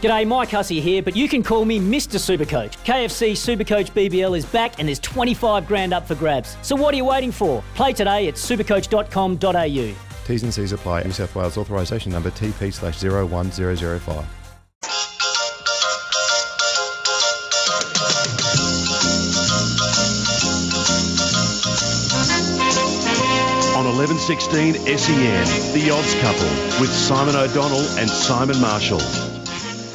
G'day, Mike Hussey here, but you can call me Mr. Supercoach. KFC Supercoach BBL is back and there's 25 grand up for grabs. So what are you waiting for? Play today at supercoach.com.au. T's and C's apply. New South Wales authorisation number TP slash 01005. on 1116 SEN, The Odds Couple with Simon O'Donnell and Simon Marshall.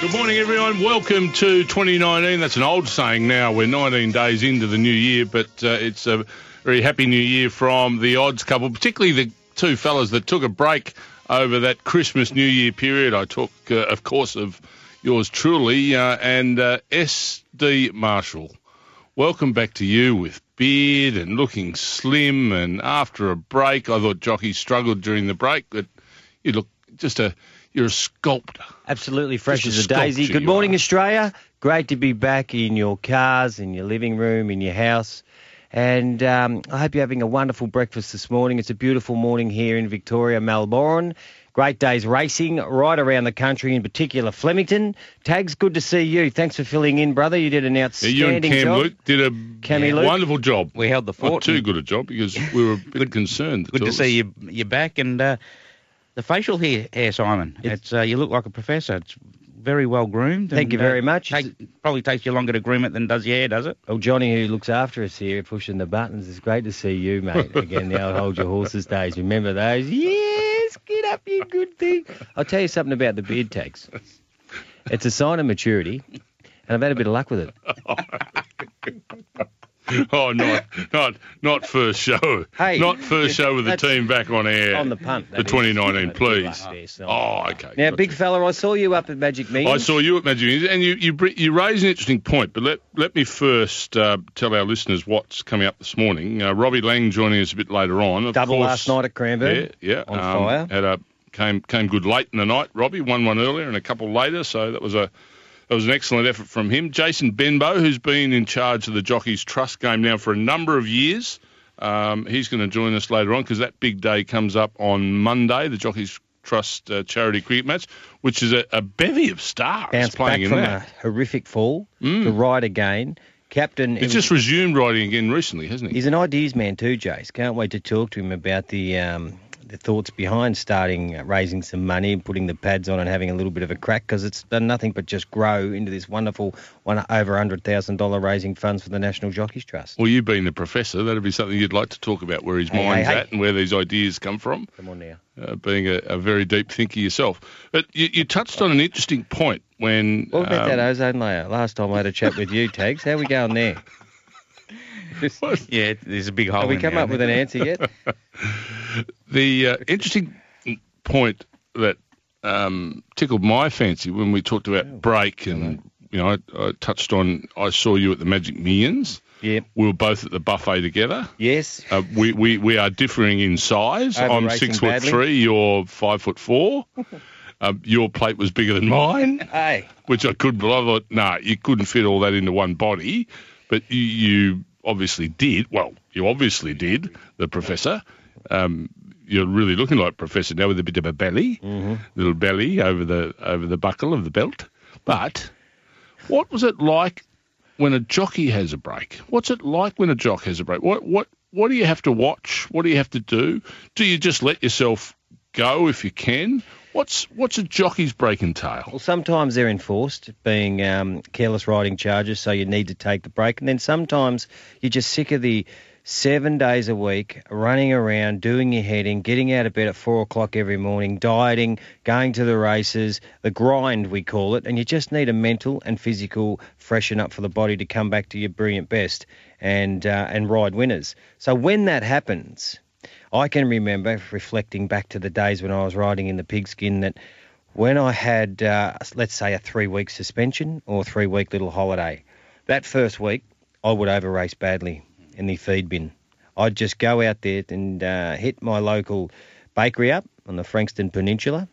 Good morning, everyone. Welcome to 2019. That's an old saying now. We're 19 days into the new year, but uh, it's a very happy new year from the Odds Couple, particularly the two fellas that took a break over that Christmas New Year period. I talk, uh, of course, of yours truly uh, and uh, SD Marshall. Welcome back to you with beard and looking slim. And after a break, I thought Jockey struggled during the break, but you look just a you're a sculptor. Absolutely fresh as a daisy. Good morning, are. Australia. Great to be back in your cars, in your living room, in your house. And um, I hope you're having a wonderful breakfast this morning. It's a beautiful morning here in Victoria, Melbourne. Great days racing right around the country, in particular Flemington. Tags, good to see you. Thanks for filling in, brother. You did an Yeah, outstanding you and Cam job. Luke did a Cammy Luke. wonderful job. We held the fort. Not too good a job because we were a bit concerned. Good to see you. You're back, and uh, the facial hair, hair Simon. It's, uh, you look like a professor. It's very well groomed. Thank and, you very uh, much. Take, probably takes you longer to groom it than does your hair, does it? Well, Johnny, who looks after us here, pushing the buttons, it's great to see you, mate. Again, the old hold your horses days. Remember those? Yes, get up, you good thing. I'll tell you something about the beard tags. It's a sign of maturity, and I've had a bit of luck with it. Oh, not not not first show. Hey, not first show with the team back on air. On the punt. The 2019, Bit please. luck there, so- Oh, okay. Now, big fella, I saw you up at Magic Millions. I saw you at Magic Millions, and you you you raise an interesting point. But let let me first uh, tell our listeners what's coming up this morning. Uh, Robbie Laing joining us a bit later on. Of Double course, last night at Cranbourne. Yeah, yeah. On um, fire. Had a came came good late in the night. Robbie won one earlier and a couple later, so that was a that was an excellent effort from him. Jason Benbow, who's been in charge of the Jockeys Trust game now for a number of years, um, he's going to join us later on because that big day comes up on Monday, the Jockeys Trust uh, charity cricket match, which is a, a bevy of stars Bounced playing back in from that. a horrific fall to ride again. Captain. He's just resumed riding again recently, hasn't he? He's an ideas man too, Jace. Can't wait to talk to him about the um, the thoughts behind starting uh, raising some money, and putting the pads on, and having a little bit of a crack because it's done nothing but just grow into this wonderful one over hundred thousand dollar raising funds for the National Jockeys Trust. Well, you being the professor, that'd be something you'd like to talk about where his Hey, hey, mind's hey. at and where these ideas come from. Come on now. uh, being a, a very deep thinker yourself. But you, you touched on an interesting point when. What about um, that ozone layer? Last time I had a chat with you, Tags. How we going there? Yeah, there's a big hole. Have we in come there, up with an answer yet? The uh, interesting point that um, tickled my fancy when we talked about break and. You know, I, I touched on. I saw you at the Magic Millions. Yep. We were both at the buffet together. Yes. Uh, we, we we are differing in size. I'm six foot badly. three. You're five foot four. um, your plate was bigger than mine. Hey. which I couldn't believe. I thought, nah, you couldn't fit all that into one body, but you, you obviously did. Well, you obviously did, the professor. Um, you're really looking like professor now with a bit of a belly, little belly over the over the buckle of the belt. But what was it like when a jockey has a break? What's it like when a jock has a break? What what what do you have to watch? What do you have to do? Do you just let yourself go if you can? What's what's a jockey's break entail? Well, sometimes they're enforced, being um, careless riding charges, so you need to take the break. And then sometimes you're just sick of the seven days a week running around, doing your heading, getting out of bed at four o'clock every morning, dieting, going to the races, the grind, we call it. And you just need a mental and physical freshen up for the body to come back to your brilliant best and, uh, and ride winners. So when that happens, I can remember reflecting back to the days when I was riding in the pigskin that when I had, uh, let's say, a three week suspension or three week little holiday, that first week I would over race badly in the feed bin. I'd just go out there and uh, hit my local bakery up on the Frankston Peninsula,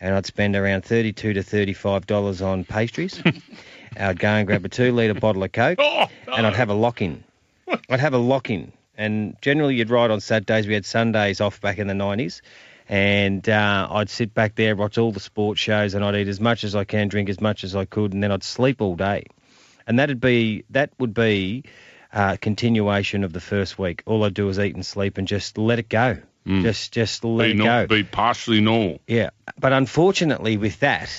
and I'd spend around thirty-two to thirty-five dollars on pastries. I'd go and grab a two-litre bottle of Coke, Oh, and I'd have a lock-in. I'd have a lock-in, and generally you'd ride on Saturdays. We had Sundays off back in the nineties, and uh, I'd sit back there, watch all the sports shows, and I'd eat as much as I can, drink as much as I could, and then I'd sleep all day. And that'd be that would be uh, continuation of the first week. All I'd do is eat and sleep and just let it go. Just just let Be, it nor- go. be partially normal. Yeah, but unfortunately, with that,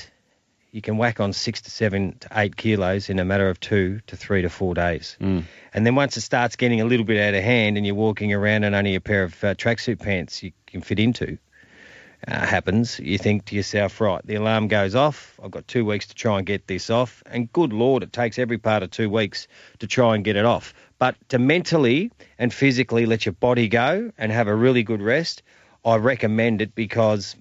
you can whack on six to seven to eight kilos in a matter of two to three to four days. Mm. And then once it starts getting a little bit out of hand and you're walking around in only a pair of uh, tracksuit pants you can fit into, uh, happens, you think to yourself, right, the alarm goes off. I've got two weeks to try and get this off. And good Lord, it takes every part of two weeks to try and get it off. But to mentally and physically let your body go and have a really good rest, I recommend it because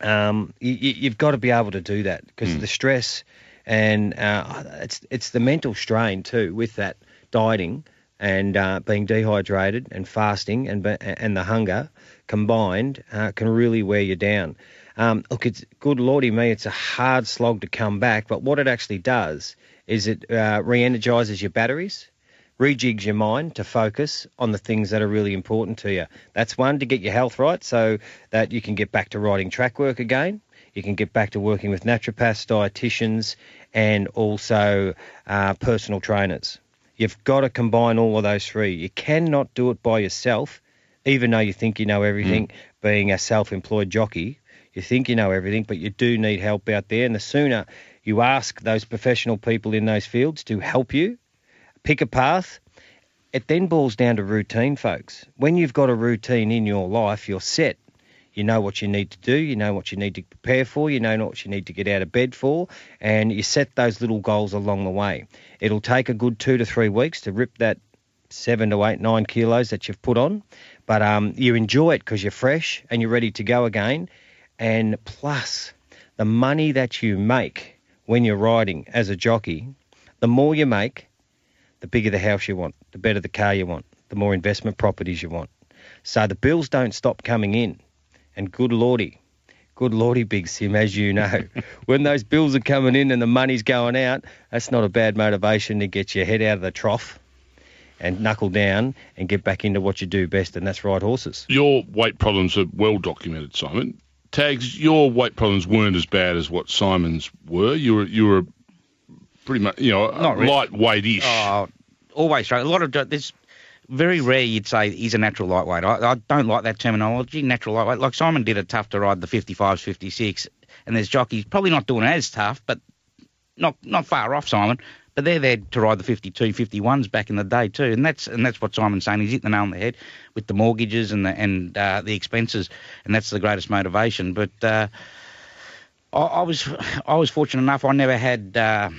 um, you, you've got to be able to do that because the stress and uh, it's it's the mental strain too with that dieting and uh, being dehydrated and fasting and and the hunger combined uh, can really wear you down. Um, look, it's good lordy me, it's a hard slog to come back, but what it actually does is it uh, re-energizes your batteries rejigs your mind to focus on the things that are really important to you. That's one to get your health right so that you can get back to riding track work again. You can get back to working with naturopaths, dietitians, and also uh, personal trainers. You've got to combine all of those three. You cannot do it by yourself, even though you think you know everything, being a self employed jockey. You think you know everything, but you do need help out there. And the sooner you ask those professional people in those fields to help you, pick a path. It then boils down to routine, folks. When you've got a routine in your life, you're set. You know what you need to do, you know what you need to prepare for, you know what you need to get out of bed for, and you set those little goals along the way. It'll take a good two to three weeks to rip that seven to eight, nine kilos that you've put on, but um, you enjoy it because you're fresh and you're ready to go again. And plus, the money that you make when you're riding as a jockey, the more you make, the bigger the house you want, the better the car you want, the more investment properties you want. So the bills don't stop coming in. And good lordy, good lordy, Big Sim, as you know, when those bills are coming in and the money's going out, that's not a bad motivation to get your head out of the trough and knuckle down and get back into what you do best, and that's ride horses. Your weight problems are well documented, Simon. Tags, your weight problems weren't as bad as what Simon's were. You were you were pretty much you know Not really. lightweight-ish. Oh, always struggle. A lot of there's very rare you'd say he's a natural lightweight. I, I don't like that terminology, natural lightweight. Like Simon did it tough to ride the 55s, 56, and there's jockeys probably not doing it as tough, but not not far off Simon. But they're there to ride the 52, 51s back in the day too, and that's and that's what Simon's saying. He's hit the nail on the head with the mortgages and the and uh, the expenses, and that's the greatest motivation. But uh, I, I was I was fortunate enough. I never had uh,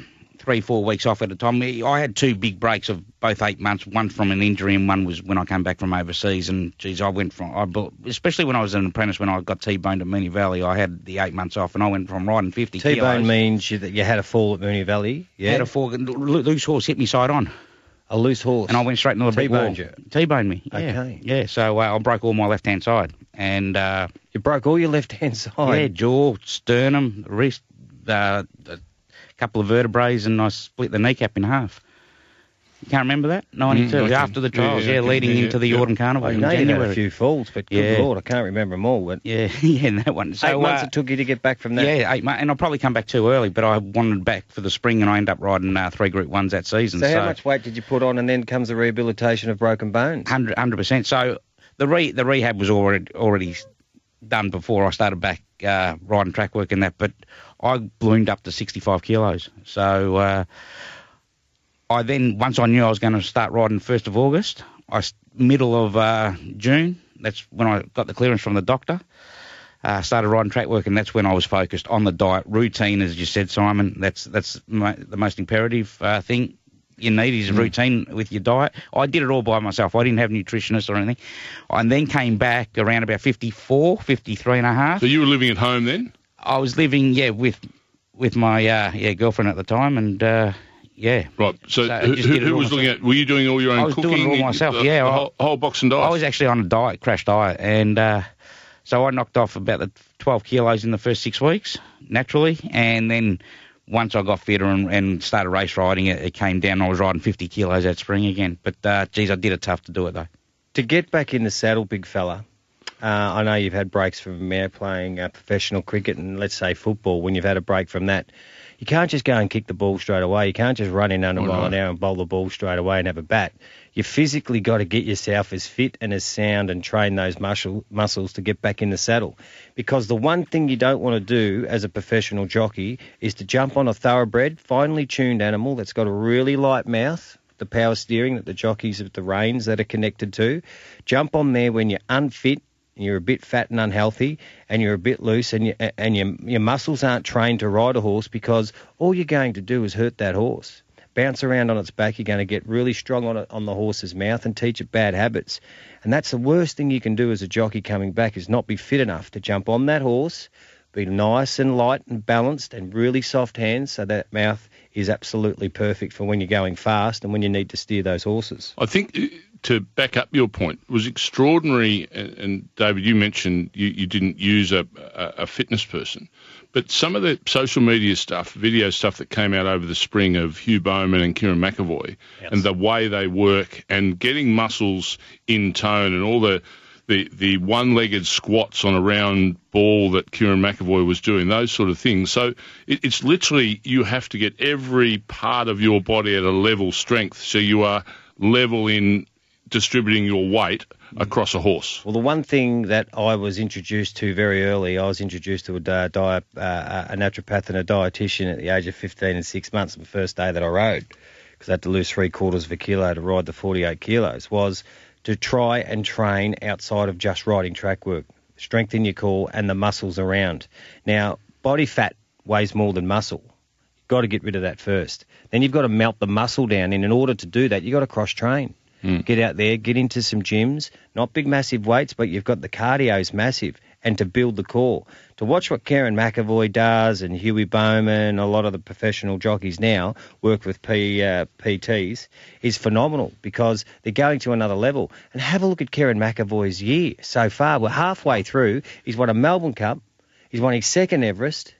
three four weeks off at a time. I had two big breaks of both eight months. One from an injury, and one was when I came back from overseas. And geez, I went from I especially when I was an apprentice when I got T-boned at Moonee Valley. I had the eight months off, and I went from riding fifty T-bone kilos. means you, that you had a fall at Moonee Valley, yeah, Had a four, loose horse hit me side on, a loose horse, and I went straight into a brick wall. T-boned you? T-boned me. Yeah. Okay. Yeah. So uh, I broke all my left hand side, and uh, You broke all your left hand side. yeah, jaw, sternum, wrist, uh, couple of vertebrae, and I split the kneecap in half. You can't remember that? 92, Mm, after the trials, yeah, yeah, I can- leading yeah, into the yeah. Autumn Carnival I in know you've had January. a few falls, but good Yeah. lord, I can't remember them all. But Yeah, yeah, that one. So, eight months uh, it took you to get back from that. yeah, eight months, and I'll probably come back too early, but I wanted back for the spring, and I ended up riding uh, three Group Ones that season. So, how much weight did you put on, and then comes the rehabilitation of broken bones? Hundred percent. So the re the rehab was already already done before I started back uh, riding track work and that, but I ballooned up to sixty five kilos. So uh, I then once I knew I was going to start riding first of August, I middle of uh, June. That's when I got the clearance from the doctor. Uh, started riding track work, and that's when I was focused on the diet routine, as you said, Simon. That's that's mo- the most imperative uh, thing you need is a routine with your diet. I did it all by myself. I didn't have nutritionists or anything. I then came back around about 54, 53 and a half. So you were living at home then? I was living, yeah, with with my uh, yeah girlfriend at the time, and uh, yeah. Right. So, So who, just did it who all was looking at? Were you doing all your own I was cooking? doing it all myself, The- yeah, The whole, whole box and dice. I was actually on a diet, crash diet, and uh, so I knocked off about the 12 kilos in the first six weeks naturally, and then once I got fitter and, and started race riding, it, it came down. I was riding 50 kilos that spring again, but uh, geez, I did it tough to do it though. To get back in the saddle, big fella, uh, I know you've had breaks from playing uh, professional cricket and let's say football. When you've had a break from that, you can't just go and kick the ball straight away. You can't just run in under a Oh, mile no. an hour and bowl the ball straight away and have a bat. You physically got to get yourself as fit and as sound and train those muscle, muscles to get back in the saddle. Because the one thing you don't want to do as a professional jockey is to jump on a thoroughbred, finely tuned animal that's got a really light mouth, the power steering that the jockeys of the reins that are connected to. Jump on there when you're unfit, you're a bit fat and unhealthy, and you're a bit loose, and you, and your your muscles aren't trained to ride a horse because all you're going to do is hurt that horse. Bounce around on its back, you're going to get really strong on it on the horse's mouth and teach it bad habits. And that's the worst thing you can do as a jockey coming back is not be fit enough to jump on that horse, be nice and light and balanced and really soft hands so that mouth is absolutely perfect for when you're going fast and when you need to steer those horses. I think to back up your point it was extraordinary. And, and David, you mentioned you, you didn't use a, a, a fitness person, but some of the social media stuff, video stuff that came out over the spring of Hugh Bowman and Kerrin McEvoy, and the way they work and getting muscles in tone and all the the, the one-legged squats on a round ball that Kerrin McEvoy was doing, those sort of things. So it, it's literally you have to get every part of your body at a level strength, so you are level in distributing your weight across a horse. Well, the one thing that I was introduced to very early, I was introduced to a, di- di- uh, a naturopath and a dietitian at the age of 15 and six months, the first day that I rode, because I had to lose three quarters of a kilo to ride the 48 kilos, was to try and train outside of just riding track work, strengthen your core and the muscles around. Now, body fat weighs more than muscle. You've got to get rid of that first. Then you've got to melt the muscle down, and in order to do that, you've got to cross train. Get out there, get into some gyms, not big massive weights, but you've got the cardio's massive, and to build the core. To watch what Kerrin McEvoy does and Huey Bowman, a lot of the professional jockeys now work with P, uh, PTs, is phenomenal because they're going to another level. And have a look at Kerrin McEvoy's year so far. We're halfway through. He's won a Melbourne Cup, he's won his second Everest,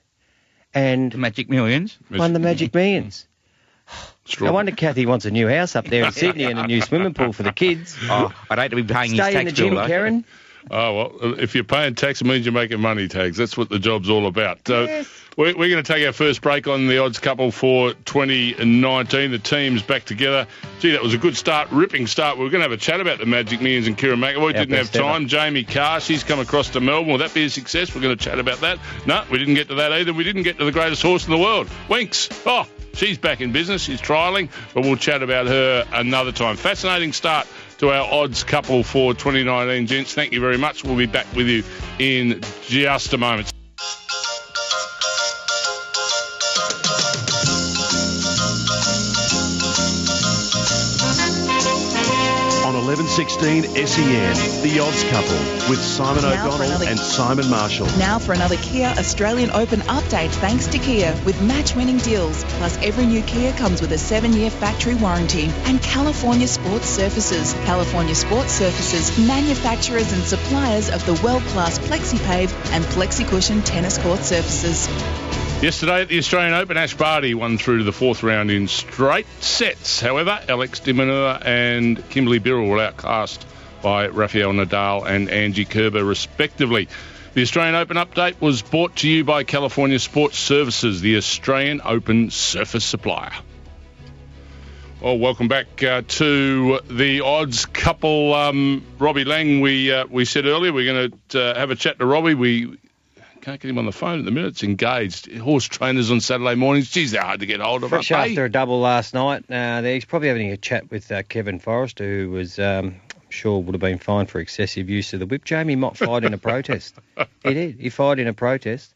and The Magic Millions. won the Magic Millions. No wonder Kathy wants a new house up there in Sydney and a new swimming pool for the kids. Oh, I'd hate to be paying his Stay tax in the gym. Kerrin. Oh well, if you're paying tax, it means you're making money tags. That's what the job's all about. So we're, we're going to take our first break on the odds couple for 2019. The team's back together. Gee, that was a good start, ripping start. We were going to have a chat about the Magic Millions and Kerrin McEvoy. We didn't have best ever. time. Jamie Kah, she's come across to Melbourne. Will that be a success? We're going to chat about that. No, we didn't get to that either. We didn't get to the greatest horse in the world, Winks. Oh, she's back in business. She's trialling, but we'll chat about her another time. Fascinating start to our odds couple for 2019, gents. Thank you very much. We'll be back with you in just a moment. 1116 SEN, The Odds Couple with Simon Now O'Donnell another- and Simon Marshall. Now for another Kia Australian Open update thanks to Kia with match-winning deals. Plus every new Kia comes with a 7-year factory warranty. And California Sports Surfaces. California Sports Surfaces, manufacturers and suppliers of the world-class FlexiPave and FlexiCushion tennis court surfaces. Yesterday at the Australian Open, Ash Barty won through to the fourth round in straight sets. However, Alex de Minaur and Kimberly Birrell were outclassed by Rafael Nadal and Angie Kerber, respectively. The Australian Open update was brought to you by California Sports Surfaces, the Australian Open surface supplier. Well, welcome back uh, to the odds couple. Um, Robbie Laing, we uh, we said earlier we're going to uh, have a chat to Robbie. We can't get him on the phone at the minute. It's engaged. Horse trainers on Saturday mornings. Geez, they're hard to get hold of. Fresh aren't they? after a double last night. Uh, he's probably having a chat with uh, Kevin Forrester, who was, um, I'm sure, would have been fined for excessive use of the whip. Jamie Mott fired in a protest. He did. He fired in a protest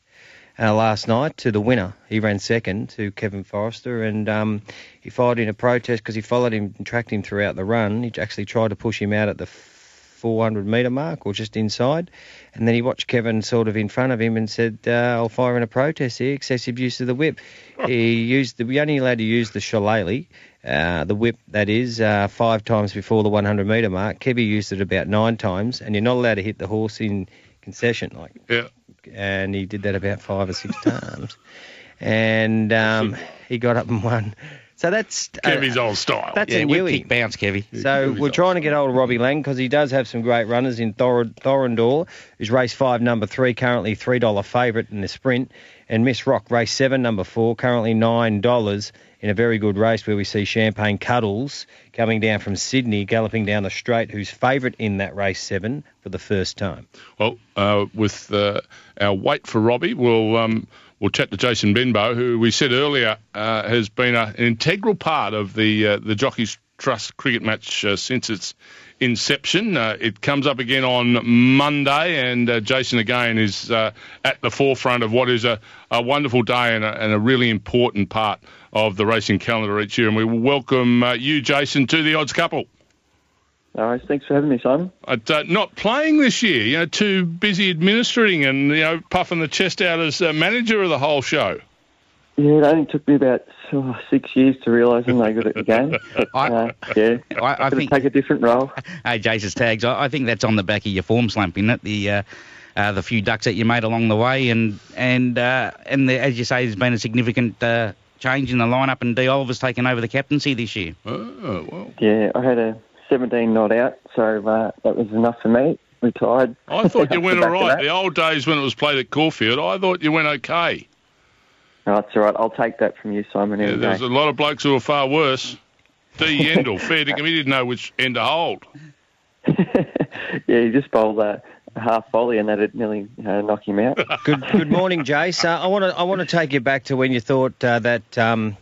uh, last night to the winner. He ran second to Kevin Forrester, and um, he fired in a protest because he followed him and tracked him throughout the run. He actually tried to push him out at the 400 metre mark or just inside. And then he watched Kevin sort of in front of him and said, uh, I'll fire in a protest here, excessive use of the whip. he used the, we only allowed to use the shillelagh, uh, the whip that is, uh, five times before the 100 metre mark. Kevy used it about nine times, and you're not allowed to hit the horse in concession. Like, Yeah. and he did that about five or six times. And um, he got up and won. So that's uh, Kevy's old style. That's Yeah, a whip newie. kick bounce, Kevy. So we're trying to get hold of Robbie Laing because he does have some great runners in Thor- Thorondor, who's race five, number three, currently three dollar favourite in the sprint, and Miss Rock, race seven, number four, currently nine dollars in a very good race where we see Champagne Cuddles coming down from Sydney, galloping down the straight, who's favourite in that race seven for the first time. Well, uh, with uh, our wait for Robbie, we'll um, we'll chat to Jason Benbow, who we said earlier uh, has been a, an integral part of the uh, the Jockeys Trust cricket match uh, since its inception. Uh, it comes up again on Monday, and uh, Jason again is uh, at the forefront of what is a, a wonderful day and a, and a really important part of the racing calendar each year. And we welcome you, Jason, to the Odds Couple. All right, thanks for having me, Simon. Uh, not playing this year, you know, too busy administering and you know puffing the chest out as uh, manager of the whole show. Yeah, it only took me about oh, six years to realise I'm no good at the game. But, I- uh, yeah, I, I Gotta think take a different role. Hey, Jason's tags. I, I think that's on the back of your form slump, isn't it? The uh, uh, the few ducks that you made along the way, and and uh, and the, as you say, there's been a significant uh, change in the lineup, and D Oliver's taken over the captaincy this year. Oh well, Yeah, I had a 17 not out, so uh, that was enough for me. Retired. I thought you went the all back of right. that. The old days when it was played at Caulfield, I thought you went okay. No, that's all right. I'll take that from you, Simon. Yeah, Any there's a lot of blokes who were far worse. D Yendall, fair dinkum, he didn't know which end to hold. yeah, he just bowled a, a half volley, and that'd nearly uh, knock him out. Good good morning, Jace. Uh, I want to I want to take you back to when you thought uh, that. Um,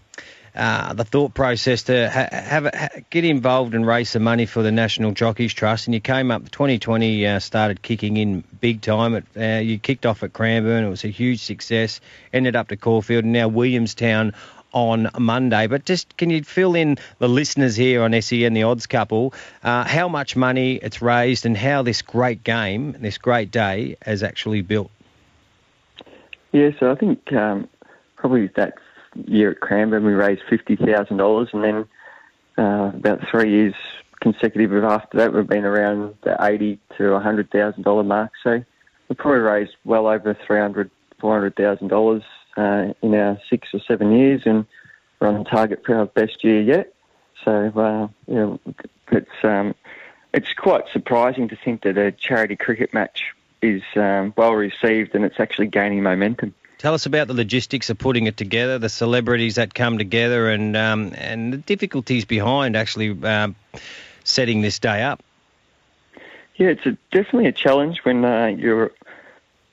uh, the thought process to ha- have a, ha- get involved and raise some money for the National Jockeys Trust, and you came up 2020 uh, started kicking in big time. At, uh, you kicked off at Cranbourne, it was a huge success. Ended up to Caulfield, and now Williamstown on Monday. But just can you fill in the listeners here on SEN, the odds couple, uh, how much money it's raised and how this great game, this great day, has actually built? Yeah, so I think um, probably that year at Cranbourne we raised fifty thousand dollars, and then uh, about three years consecutive after that we've been around the eighty to hundred thousand dollar mark. So we probably raised well over three hundred, four hundred thousand dollars uh, in our six or seven years, and we're on target for our best year yet. So uh, know, it's um, it's quite surprising to think that a charity cricket match is um, well received and it's actually gaining momentum. Tell us about the logistics of putting it together, the celebrities that come together, and um, and the difficulties behind actually um, setting this day up. Yeah, it's a, definitely a challenge when uh, your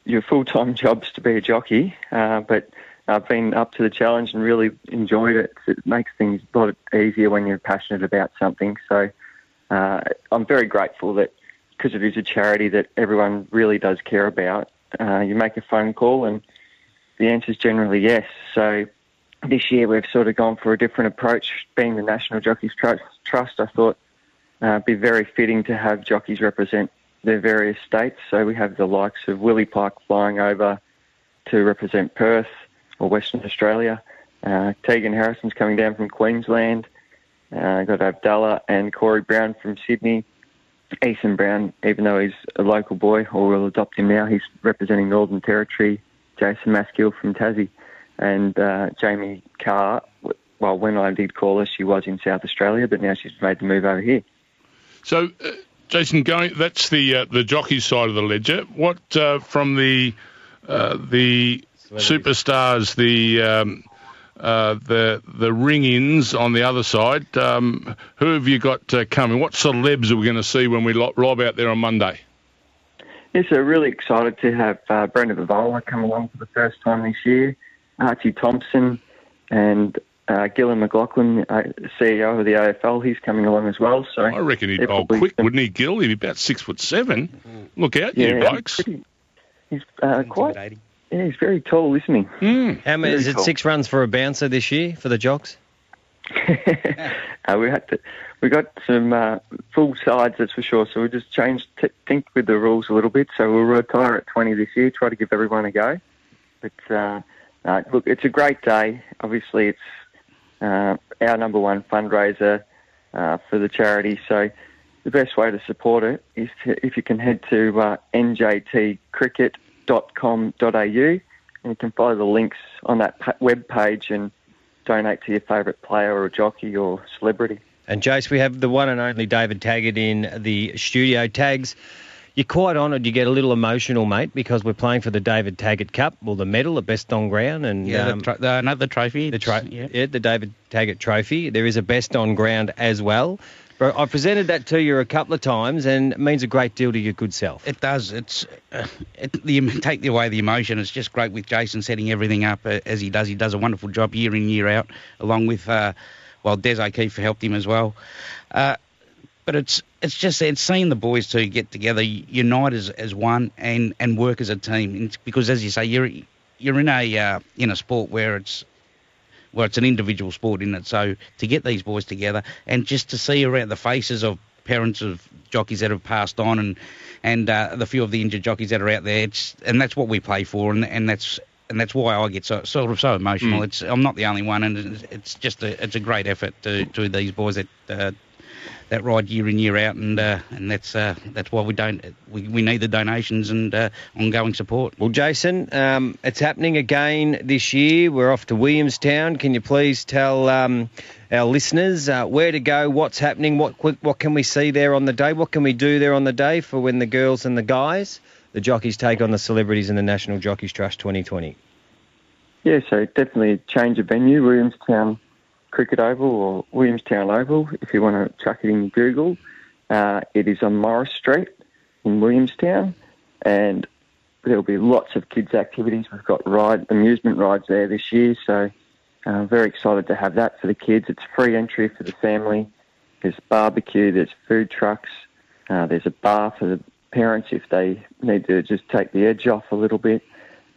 your full time job's to be a jockey, uh, but I've been up to the challenge and really enjoyed it. It makes things a lot easier when you're passionate about something. So uh, I'm very grateful that because it is a charity that everyone really does care about. Uh, you make a phone call and the answer is generally yes. So this year we've sort of gone for a different approach. Being the National Jockeys Trust, I thought uh, be very fitting to have jockeys represent their various states. So we have the likes of Willie Pike flying over to represent Perth or Western Australia. Uh, Tegan Harrison's coming down from Queensland. Uh, got Abdallah and Corey Brown from Sydney. Ethan Brown, even though he's a local boy, or we'll adopt him now, he's representing Northern Territory. Jason Maskill from Tassie. And uh, Jamie Kah, well, when I did call her, she was in South Australia, but now she's made the move over here. So, uh, Jason, going that's the uh, the jockey side of the ledger. What uh, from the uh, the superstars, the um, uh, the the ring-ins on the other side? Um, who have you got uh, coming? What celebs are we going to see when we lo- lob out there on Monday? Yes, so really excited to have uh, Brendan Fevola come along for the first time this year. Archie Thompson and uh, Gillon McLachlan, uh, CEO of the AFL, he's coming along as well. So I reckon he'd they're bowl quick, some- wouldn't he, Gill? He'd be about six foot seven. Look out, you Yeah, blokes. pretty- he's uh, quite. Yeah, he's very tall, isn't he? Mm. How many, Very is it cool. six runs for a bouncer this year for the jocks? uh, we had to. We got some uh, full sides, that's for sure. So we just changed, t- think with the rules a little bit. So we'll retire at 20 this year. Try to give everyone a go. But uh, uh, look, it's a great day. Obviously, it's uh, our number one fundraiser uh, for the charity. So the best way to support it is to, if you can head to uh, njtcricket.com.au and you can follow the links on that web page and donate to your favourite player or jockey or celebrity. And Jace, we have the one and only David Taggart in the studio. Tags, you're quite honoured. You get a little emotional, mate, because we're playing for the David Taggart Cup, well, the medal, the best on ground, and Yeah, um, the, tro- the, another trophy. the tro- yeah. yeah, the David Taggart Trophy. There is a best on ground as well. But I've presented that to you a couple of times, and it means a great deal to your good self. It does. It's uh, it, the take away the emotion. It's just great with Jason setting everything up uh, as he does. He does a wonderful job year in year out, along with uh, well Des O'Keefe helped him as well. Uh, but it's it's just it's seeing the boys two get together, unite as, as one, and, and work as a team. Because as you say, you're you're in a uh, in a sport where it's well, it's an individual sport in it. So to get these boys together and just to see around the faces of parents of jockeys that have passed on and and uh, the few of the injured jockeys that are out there, and that's what we play for, and and that's. And that's why I get so sort of so emotional. It's I'm not the only one, and it's, it's just a it's a great effort to, to these boys that uh, that ride year in year out, and uh, and that's uh, that's why we don't we, we need the donations and uh, ongoing support. Well, Jason, um, it's happening again this year. We're off to Williamstown. Can you please tell um, our listeners uh, where to go, what's happening, what what can we see there on the day, what can we do there on the day for when the girls and the guys, the jockeys, take on the celebrities in the National Jockeys Trust 2020? Yeah, so definitely change of venue, Williamstown Cricket Oval or Williamstown Oval, if you want to chuck it in Google. Uh, it is on Morris Street in Williamstown, and there'll be lots of kids' activities. We've got ride amusement rides there this year, so uh, very excited to have that for the kids. It's free entry for the family. There's barbecue, there's food trucks, uh, there's a bar for the parents if they need to just take the edge off a little bit.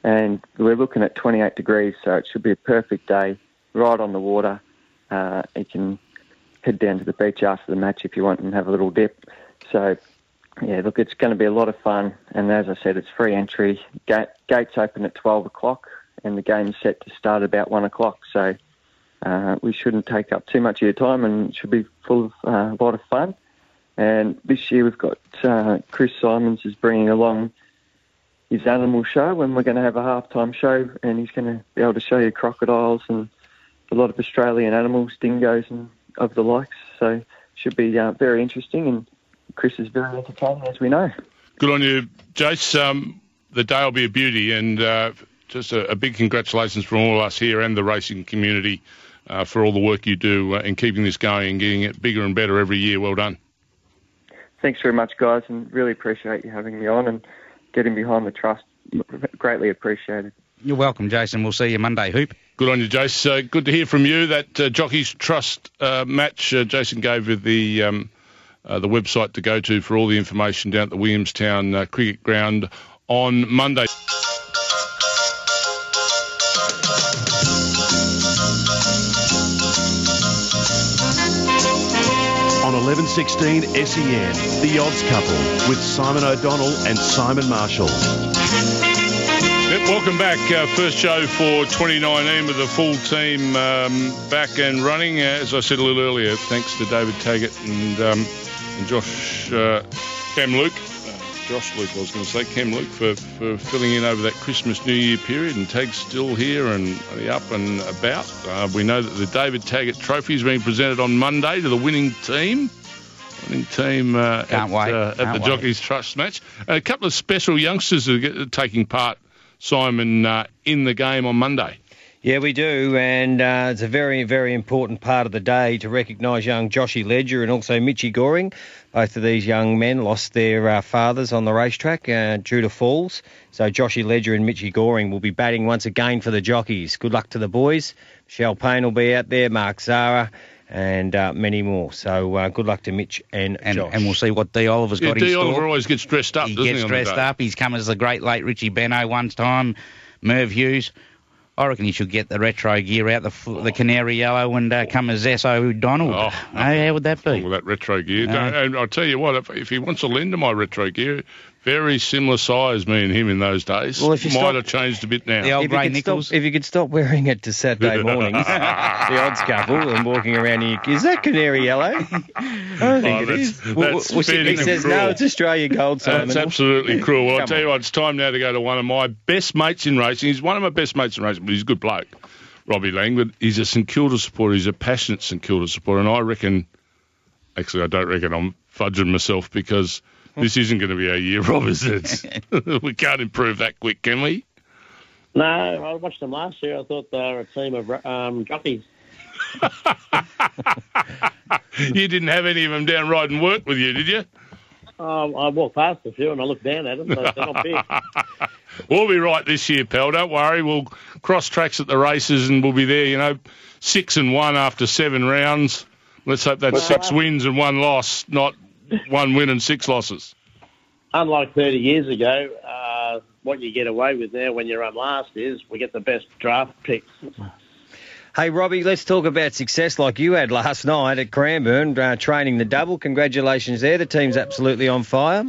And we're looking at 28 degrees, so it should be a perfect day, right on the water. Uh, you can head down to the beach after the match if you want and have a little dip. So, yeah, look, it's going to be a lot of fun. And as I said, it's free entry. Ga- gates open at 12 o'clock, and the game's set to start about 1 o'clock. So, uh, we shouldn't take up too much of your time and it should be full of uh, a lot of fun. And this year we've got uh, Chris Simons is bringing along his animal show, and we're going to have a halftime show, and he's going to be able to show you crocodiles and a lot of Australian animals, dingoes and of the likes. So should be uh, very interesting, and Chris is very entertaining, as we know. Good on you, Jace. Um, the day will be a beauty, and uh, just a, a, big congratulations from all of us here and the racing community uh, for all the work you do uh, in keeping this going and getting it bigger and better every year. Well done. Thanks very much, guys, and really appreciate you having me on and getting behind the trust. Greatly appreciated. You're welcome, Jason. We'll see you Monday, Hoop. Good on you, Jason. Uh, good to hear from you. That uh, Jockeys Trust uh, match, uh, Jason gave with the um, uh, the website to go to for all the information down at the Williamstown uh, Cricket Ground on Monday. On 1116 SEN, The Odds Couple with Simon O'Donnell and Simon Marshall. Welcome back. Uh, first show for 2019 with the full team um, back and running. Uh, as I said a little earlier, thanks to David Taggart and, um, and Josh uh, Cam Luke. Uh, Josh Luke, I was going to say, Cam Luke, for, for filling in over that Christmas New Year period. And Tag's still here and up and about. Uh, we know that the David Taggart Trophy is being presented on Monday to the winning team. Winning team uh, Can't at, wait. uh, at Can't the wait. Jockeys Trust match. A couple of special youngsters are get- taking part Simon, uh, in the game on Monday. Yeah, we do, and uh, it's a very, very important part of the day to recognise young Joshy Ledger and also Mitchy Goring. Both of these young men lost their uh, fathers on the racetrack uh, due to falls. So Joshy Ledger and Mitchy Goring will be batting once again for the jockeys. Good luck to the boys. Michelle Payne will be out there, Mark Zahra, and uh, many more. So uh, good luck to Mitch and, And, Josh. and we'll see what D. Oliver's Yeah, got in D. store. Oliver always gets dressed up, he doesn't gets he? on the dressed day? up. He's come as the great late Richie Benaud one time, Merv Hughes. I reckon he should get the retro gear out, the f- the canary yellow, and uh, come as S.O. Donald. Oh. Hey, how would that be? All that retro gear. No. Don't- And I'll tell you what, if, if he wants to lend to my retro gear, very similar size, me and him in those days. Well, if you Might stop- have changed a bit now. The old If you, Ray could Nichols. stop, if you could stop wearing it to Saturday mornings, the odds couple, and walking around here, is that canary yellow? I don't oh, think Oh, it that's- is. that's Well, well, he says, cruel. no, it's Australia Gold, Simon. That's absolutely cruel. Well, I'll Come tell you on. what, it's time now to go to one of my best mates in racing. He's one of my best mates in racing, but he's a good bloke, Robbie Laing. But he's a St Kilda supporter. He's a passionate St Kilda supporter, and I reckon, actually, I don't reckon I'm fudging myself because this isn't going to be our year, Rob. Is it? we can't improve that quick, can we? No, I watched them last year. I thought they were a team of um, jockeys. you didn't have any of them down riding work with you, did you? Um, I walked past a few and I looked down at them. They're not big. We'll be right this year, pal. Don't worry. We'll cross tracks at the races and we'll be there, you know, six and one after seven rounds. Let's hope that's six wins and one loss, not one win and six losses. Unlike 30 years ago, uh, what you get away with now when you're run last is we get the best draft picks. Hey, Robbie, let's talk about success like you had last night at Cranbourne, uh, training the double. Congratulations there. The team's absolutely on fire.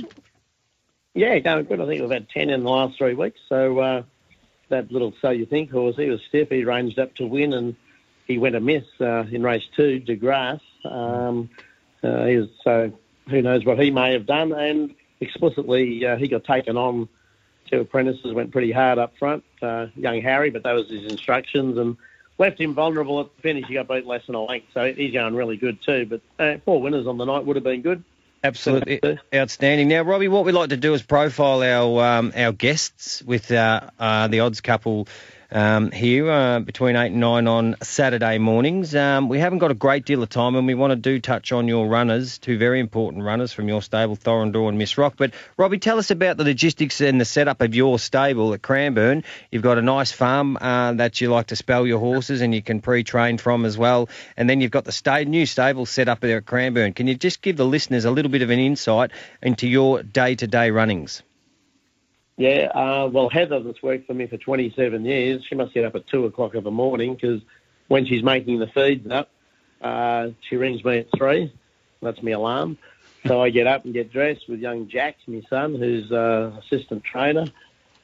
Yeah, going good. I think we've had 10 in the last three weeks. So uh, that little So You Think horse, he was stiff. He ranged up to win and he went a miss uh, in race two, De Grasse. Um, uh, he was, so who knows what he may have done. And explicitly, uh, he got taken on. Two apprentices went pretty hard up front. Uh, young Harry, but that was his instructions and left him vulnerable at the finish. He got beat less than a length, so he's going really good too. But uh, four winners on the night would have been good. Absolutely outstanding. Now, Robbie, what we like to do is profile our um, our guests with uh, uh, the odds couple um, here uh, between eight and nine on Saturday mornings. Um, we haven't got a great deal of time, and we want to do touch on your runners, two very important runners from your stable, Thorondor and Miss Rock. But Robbie, tell us about the logistics and the setup of your stable at Cranbourne. You've got a nice farm uh, that you like to spell your horses, and you can pre-train from as well. And then you've got the sta- new stable set up there at Cranbourne. Can you just give the listeners a little bit of an insight into your day-to-day runnings? Yeah, uh, well, Heather, that's worked for me for 27 years, she must get up at 2 o'clock in the morning because when she's making the feeds up, uh, she rings me at 3. That's my alarm. So I get up and get dressed with young Jack, my son, who's uh, assistant trainer,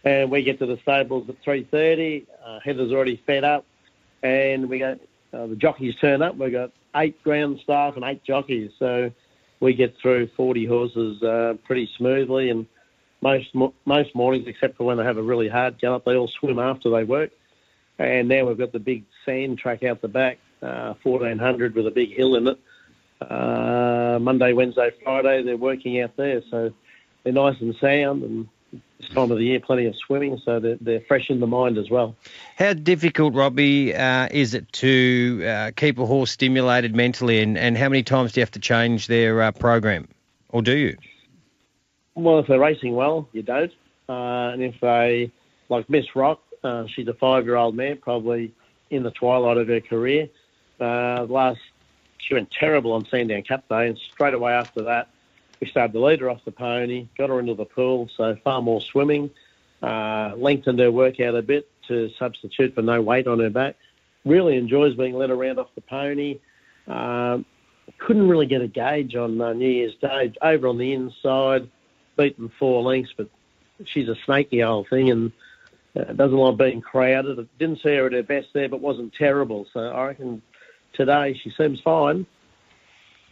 and we get to the stables at 3.30. Uh, Heather's already fed up, and we go, uh, the jockeys turn up. We've got eight ground staff and eight jockeys, so we get through 40 horses uh, pretty smoothly, and most most mornings, except for when they have a really hard gallop, they all swim after they work. And now we've got the big sand track out the back, uh, 1400 with a big hill in it. Uh, Monday, Wednesday, Friday, they're working out there, so they're nice and sound. And this time of the year, plenty of swimming, so they're, they're fresh in the mind as well. How difficult, Robbie, uh, is it to uh, keep a horse stimulated mentally, and, and how many times do you have to change their uh, program, or do you? Well, if they're racing well, you don't. Uh, and if they, like Miss Rock, uh, she's a five-year-old mare, probably in the twilight of her career. Uh, last, she went terrible on Sandown Cup Day, and straight away after that, we started to lead her off the pony, got her into the pool, so far more swimming, uh, lengthened her workout a bit to substitute for no weight on her back. Really enjoys being led around off the pony. Um, couldn't really get a gauge on uh, New Year's Day. Over on the inside, beaten four lengths, but she's a snaky old thing and uh, doesn't like being crowded. I didn't see her at her best there, but wasn't terrible. So I reckon today she seems fine.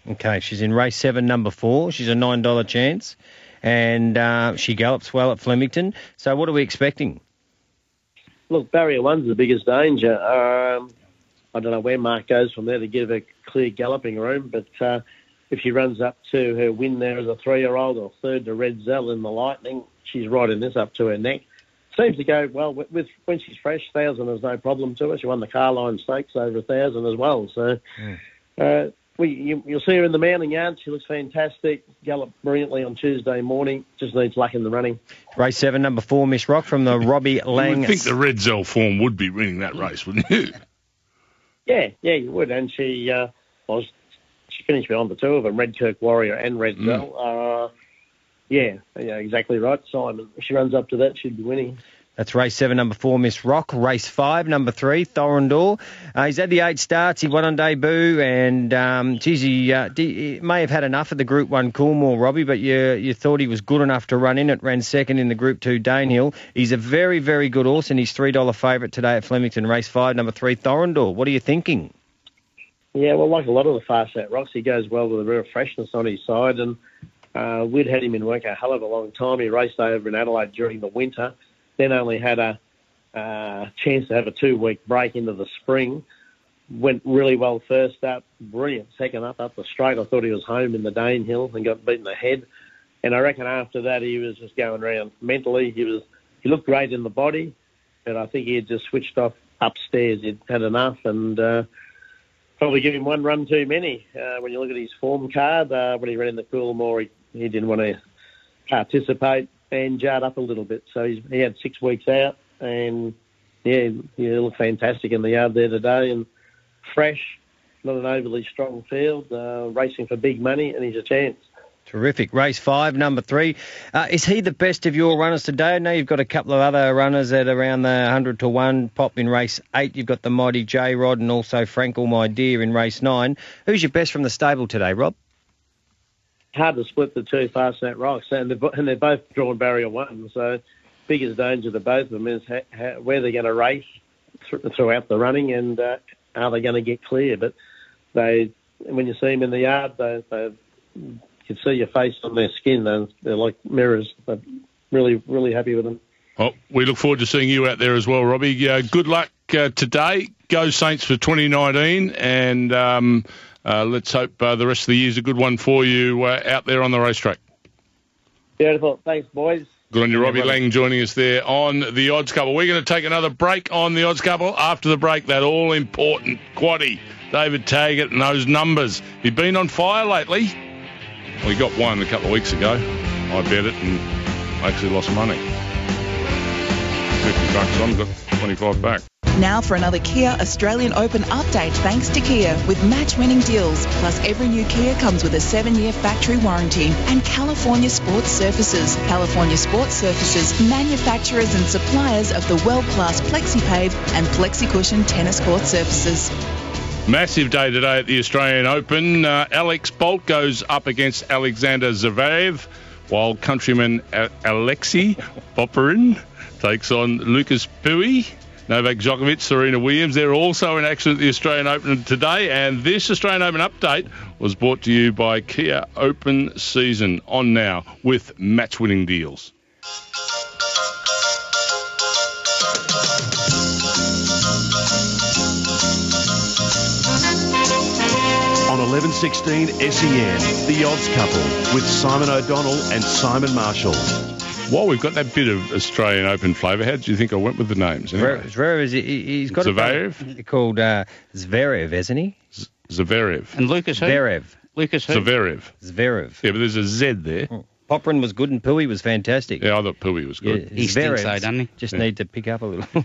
Okay, she's in race seven, number four. She's a nine dollar chance, and uh, she gallops well at Flemington. So, what are we expecting? Look, barrier one's the biggest danger. Um, I don't know where Mark goes from there to give her clear galloping room, but uh, if she runs up to her win there as a three-year-old or third to Redzel in the Lightning, she's riding this up to her neck. Seems to go well with, with when she's fresh. Thousand is no problem to her. She won the Carline Stakes over a thousand as well. So uh, we you, you'll see her in the mounting yard. She looks fantastic. Galloped brilliantly on Tuesday morning. Just needs luck in the running. Race seven, number four, Miss Rock from the Robbie You Laing. would think the Redzel form would be winning that race, wouldn't you? Yeah, yeah, you would. And she uh, was she finished behind the two of them, Redkirk Warrior and Redzel. Uh, yeah, yeah, exactly right, Simon. If she runs up to that, she'd be winning. That's race seven, number four, Miss Rock. Race five, number three, Thorondor. Uh, he's had the eight starts. He won on debut, and um, geez, he, uh, he may have had enough of the Group One Coolmore, Robbie. But you you thought he was good enough to run in it. Ran second in the Group Two Danehill. He's a very very good horse, and he's three dollar favourite today at Flemington. Race five, number three, Thorondor. What are you thinking? Yeah, well, like a lot of the Fastnet Rocks, he goes well with a real freshness on his side, and uh, we'd had him in work a hell of a long time. He raced over in Adelaide during the winter then only had a uh, chance to have a two week break into the spring. Went really well first up, brilliant second up up the straight. I thought he was home in the Danehill and got beaten ahead. And I reckon after that he was just going around mentally. He was he looked great in the body, but I think he had just switched off upstairs. He'd had enough and uh, probably give him one run too many. Uh, when you look at his form card, uh, when he ran in the Coolmore, he, he didn't want to participate and jarred up a little bit. So he's, he had six weeks out, and yeah, he looked fantastic in the yard there today, and fresh, not an overly strong field, uh, racing for big money, and he's a chance. Terrific. Race five, number three. Uh, is he the best of your runners today? I know you've got a couple of other runners at around the 100 to 1 pop in race eight. You've got the mighty J Rod and also Frankel, my dear, in race nine. Who's your best from the stable today, Rob? hard to split the two Fastnet Rocks, and they're, and they're both drawn barrier one. So, biggest danger to both of them is ha- ha- where they're going to race th- throughout the running, and uh, are they going to get clear? But they, when you see them in the yard, they, they you can see your face on their skin. They're, they're like mirrors. They're really, really happy with them. Well, we look forward to seeing you out there as well, Robbie. Uh, good luck uh, today. Go Saints for 2019, and um, uh, let's hope uh, the rest of the year is a good one for you uh, out there on the racetrack. Beautiful. Thanks, boys. Good on you, Robbie Laing, joining us there on the Odds Couple. We're going to take another break on the Odds Couple. After the break, that all important quaddy, David Taggart, and those numbers. You've been on fire lately. He got one a couple of weeks ago. I bet it and actually lost money. 50 bucks on, got 25 back. Now for another Kia Australian Open update thanks to Kia with match-winning deals. Plus every new Kia comes with a seven-year factory warranty and California Sports Surfaces. California Sports Surfaces, manufacturers and suppliers of the world-class FlexiPave and FlexiCushion tennis court surfaces. Massive day today at the Australian Open. Uh, Alex Bolt goes up against Alexander Zverev, while countryman Alexei Popyrin takes on Lucas Pouille. Novak Djokovic, Serena Williams. They're also in action at the Australian Open today. And this Australian Open update was brought to you by Kia Open Season on now with match winning deals. 1116 SEN, The Odds Couple with Simon O'Donnell and Simon Marshall. While we've got that bit of Australian Open flavour, how do you think I went with the names? Anyway? Zverev, he's got Zverev? a called uh, Zverev, isn't he? Zverev. And Lucas who? Zverev. Lucas who? Zverev. Zverev. Yeah, but there's a Z there. Popyrin was good and Pouille was fantastic. Yeah, I thought Pouille was good. Yeah, He stinks Zverev though, doesn't he? Just Yeah. need to pick up a little.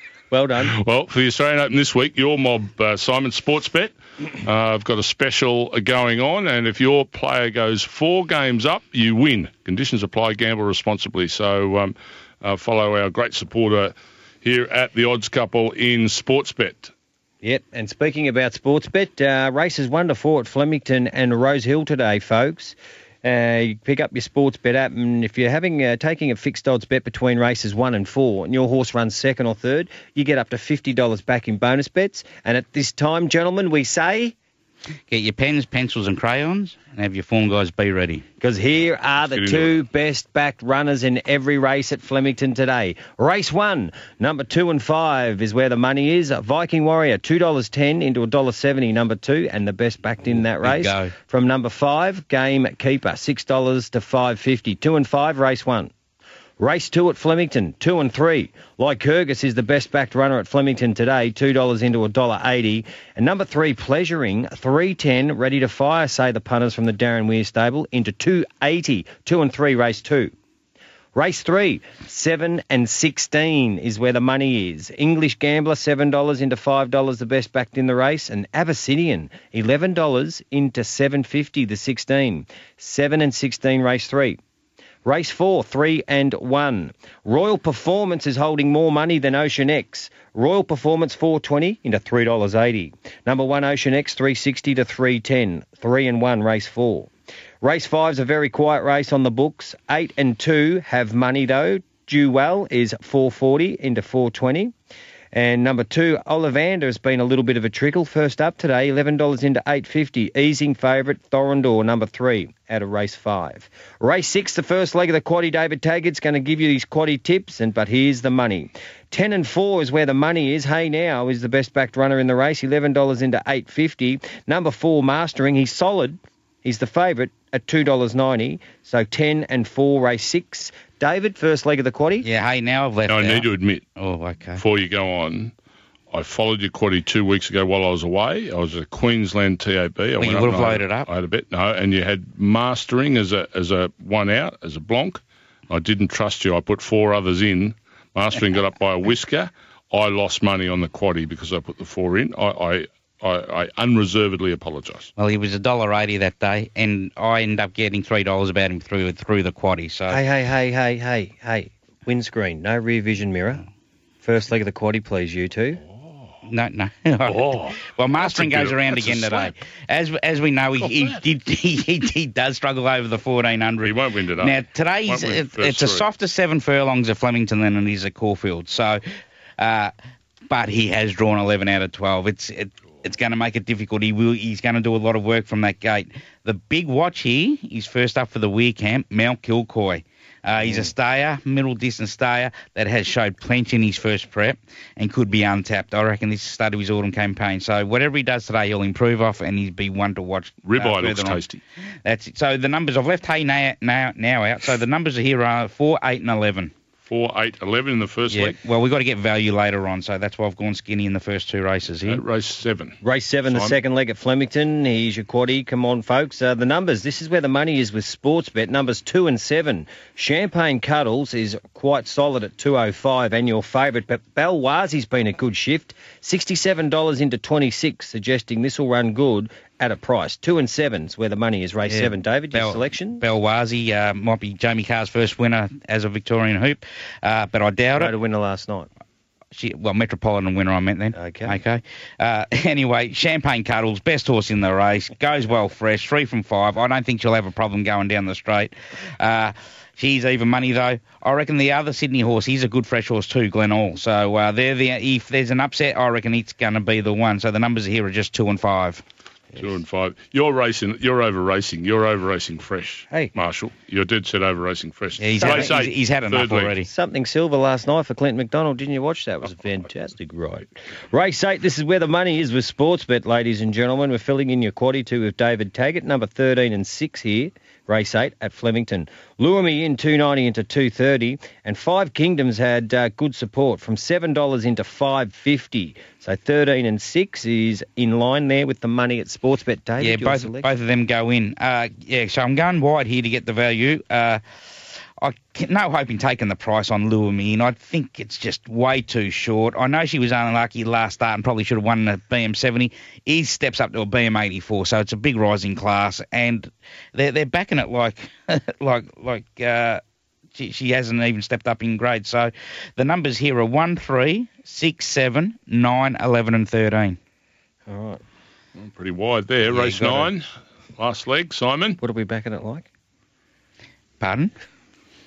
well done. Well, for the Australian Open this week, your mob, uh, Simon Sportsbet, uh, I've got a special going on, and if your player goes four games up, you win. Conditions apply. Gamble responsibly. So um, uh, follow our great supporter here at the Odds Couple in Sportsbet. Yep, and speaking about Sportsbet, uh, races one to four at Flemington and Rose Hill today, folks. Uh, you pick up your Sportsbet app, and if you're having uh, taking a fixed odds bet between races one and four, and your horse runs second or third, you get up to fifty dollars back in bonus bets. And at this time, gentlemen, we say Get your pens, pencils, and crayons, and have your form guys be ready. because here are the two best backed runners in every race at Flemington today. Race one, number two and five is where the money is. Viking Warrior, two dollars ten into a dollar seventy. Number two, and the best backed in that race. From number five, Game Keeper, six dollars to five fifty. Two and five, race one. Race two at Flemington, two and three. Lycurgus is the best backed runner at Flemington today, two dollars into a dollar eighty. And number three, Pleasuring, three ten, ready to fire, say the punters from the Darren Weir stable, into two eighty. Two and three, race two. Race three, seven and sixteen is where the money is. English Gambler, seven dollars into five dollars, the best backed in the race, and Abyssinian, eleven dollars into seven fifty, the sixteen. Seven and sixteen, race three. Race four, three and one. Royal Performance is holding more money than Ocean X. Royal Performance 420 into $3.80. Number one, Ocean X 360 to 310. Three and one, race four. Race five's a very quiet race on the books. Eight and two have money though. Due Well is 440 into 420. And number two, Ollivander has been a little bit of a trickle. First up today, $11 into 850. Easing favourite, Thorondor, number three, out of race five. Race six, the first leg of the quaddy, David Taggart's going to give you these quaddy tips, and but here's the money. 10 and 4 is where the money is. Hey Now is the best backed runner in the race, $11 into 850. Number four, Mastering, he's solid. He's the favourite at $2.90. So 10 and 4, race 6. David, first leg of the quaddy. Yeah, hey, now I've left I need to admit, Oh, okay. before you go on, I followed your quaddy two weeks ago while I was away. I was at Queensland TAB. I you went would have and loaded up. I had a bet, no, and you had mastering as a as a one out as a blonk. I didn't trust you. I put four others in. Mastering got up by a whisker. I lost money on the quaddy because I put the four in. I I, I, I unreservedly apologise. Well, he was a dollar eighty that day, and I ended up getting three dollars about him through through the quaddy. So Hey, hey, hey, hey, hey, hey. Windscreen, no rear vision mirror. First leg of the quaddy, please, you two. no, no. Oh, well, mastering goes around that's again today. As as we know, he he, he, he, he does struggle over the fourteen hundred. He won't win today. Now today's it, first it's a softer seven furlongs at Flemington than it is at Caulfield. So, uh, but he has drawn eleven out of twelve. It's it, it's going to make it difficult. He will. He's going to do a lot of work from that gate. The big watch here is first up for the Weir camp, Mount Kilcoy. Uh, he's a stayer, middle distance stayer that has showed plenty in his first prep and could be untapped. I reckon this is the start of his autumn campaign. So whatever he does today, he'll improve off and he'll be one to watch. uh, Ribeye looks on. tasty. That's it. So the numbers I've left Hey Now, now now out. So the numbers are here are four, eight, and eleven. Four, eight, eleven in the first Yeah. leg. Well, we've got to get value later on, so that's why I've gone skinny in the first two races here. At race seven. Race seven, the Simon. second leg at Flemington. Here's your quaddy. Come on, folks. Uh, the numbers. This is where the money is with Sportsbet. Numbers two and seven. Champagne Cuddles is quite solid at 205 and your favourite. But Belwazi's been a good shift. $67 into 26, suggesting this will run good at a price. Two and sevens where the money is race Yeah. seven. David, your Bel- selection? Belwazi uh, might be Jamie Kah's first winner as a Victorian hoop, uh, but I doubt it. a winner last night. She, well, Metropolitan winner, I meant then. Okay. Okay. Uh, anyway, Champagne Cuddles, best horse in the race, goes well fresh, three from five. I don't think she'll have a problem going down the straight. Uh, she's even money though. I reckon the other Sydney horse, he's a good fresh horse too, Glen All. So uh, they're the if there's an upset, I reckon it's going to be the one. So the numbers here are just two and five. Two and five. You're racing. You're over racing. You're over racing fresh. Hey. Marshall. You're dead set over racing fresh. Yeah, he's, had, Race he's, eight, he's had enough third leg. already. Something silver last night for Clinton McDonald. Didn't you watch that? It was a oh, fantastic ride. Race eight. This is where the money is with sports Sportsbet, ladies and gentlemen. We're filling in your quaddy two with David Taggart, number 13 and 6 here. Race eight at Flemington. Lure me in 290 into 230, and Five Kingdoms had uh, good support from seven dollars into 550. So 13 and 6 is in line there with the money at Sportsbet. David, Yeah, both selection? both of them go in. Uh, yeah, so I'm going wide here to get the value. Uh, I can, no hope in taking the price on Lure Me in. I think it's just way too short. I know she was unlucky last start and probably should have won the BM70. He steps up to a BM84, so it's a big rising class, and they're they're backing it like like like. Uh, she, she hasn't even stepped up in grade. So the numbers here are 1, 3, 6, 7, 9, 11, and 13. All right. Pretty wide there. Yeah, Race you got nine. Last leg. Simon. What are we backing it like? Pardon?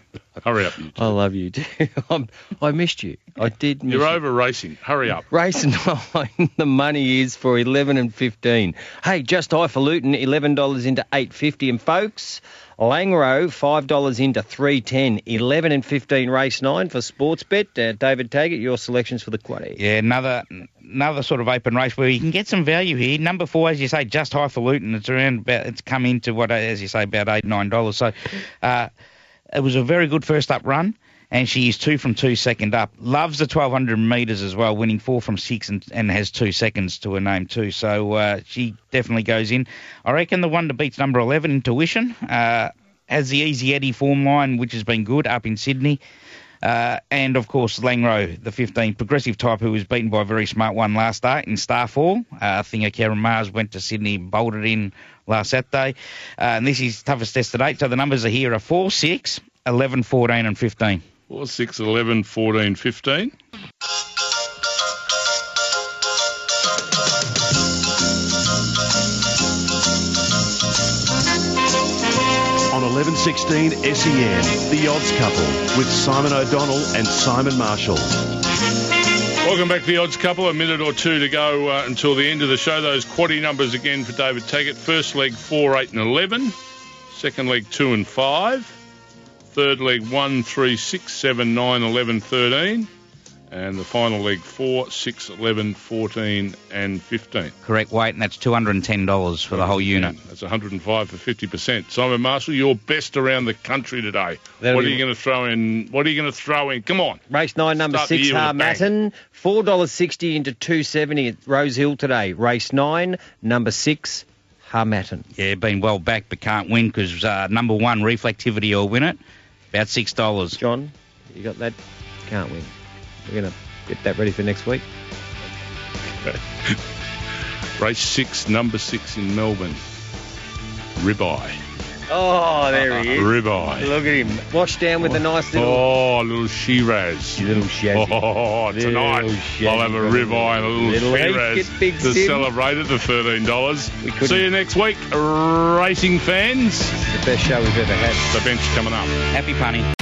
Hurry up. You two. I love you too. I'm, I missed you. I did miss You're you. over racing. Hurry up. Race nine, the money is for eleven and fifteen. Hey, just highfalutin, eleven dollars into eight fifty, and folks, Langro five dollars into three ten. Eleven and fifteen, race nine for Sportsbet. Uh, David Taggart, your selections for the quaddy. Yeah, another another sort of open race where you can get some value here. Number four, as you say, just highfalutin. It's around about it's come into what as you say about eight nine dollars. So uh, it was a very good first up run. And she is two from two second up. Loves the 1200 metres as well, winning four from six and, and has two seconds to her name too. So uh, she definitely goes in. I reckon the one that beats number 11, Intuition, uh, has the Easy Eddie form line, which has been good up in Sydney. Uh, and of course, Langro, the 15 progressive type, who was beaten by a very smart one last start in Starfall. Uh, I think a Karen Mars went to Sydney, bolted in last Saturday. Uh, and this is toughest test to date. So the numbers are here are 4, 6, 11, 14, and 15. 4, 6, 11, 14, 15. On 1116 SEN, The Odds Couple with Simon O'Donnell and Simon Marshall. Welcome back to the odds couple. A minute or two to go uh, until the end of the show. Those quaddy numbers again for David Taggart. First leg 4, 8 and 11. Second leg 2 and 5. Third leg 1, 3, 6, 7, 9, 11, 13. And the final leg 4, 6, 11, 14 and 15. Correct weight, and that's $210 for the whole unit. That's 105 for 50%. Simon Marshall, you're best around the country today. That'll what are you going to throw in? What are you going to throw in? Come on. Race nine, number Start six, year with a bang. Harmattan. Four dollars sixty into two seventy at Rose Hill today. Race nine, number six, Harmattan. Yeah, been well back but can't win because uh, number one, Reflectivity will win it. About $6. John, you got that? Can't win. We're gonna get that ready for next week. Race 6, number 6 in Melbourne. Ribeye. Oh, there he is. Ribeye. Look at him. Wash down with a oh. nice little. Oh, a little Shiraz. Little shazzy. Oh, tonight little I'll have a brother. ribeye and a little, Little Shiraz big to Sim. celebrate at the $13. See you next week, racing fans. The best show we've ever had. The bench coming up. Happy punning.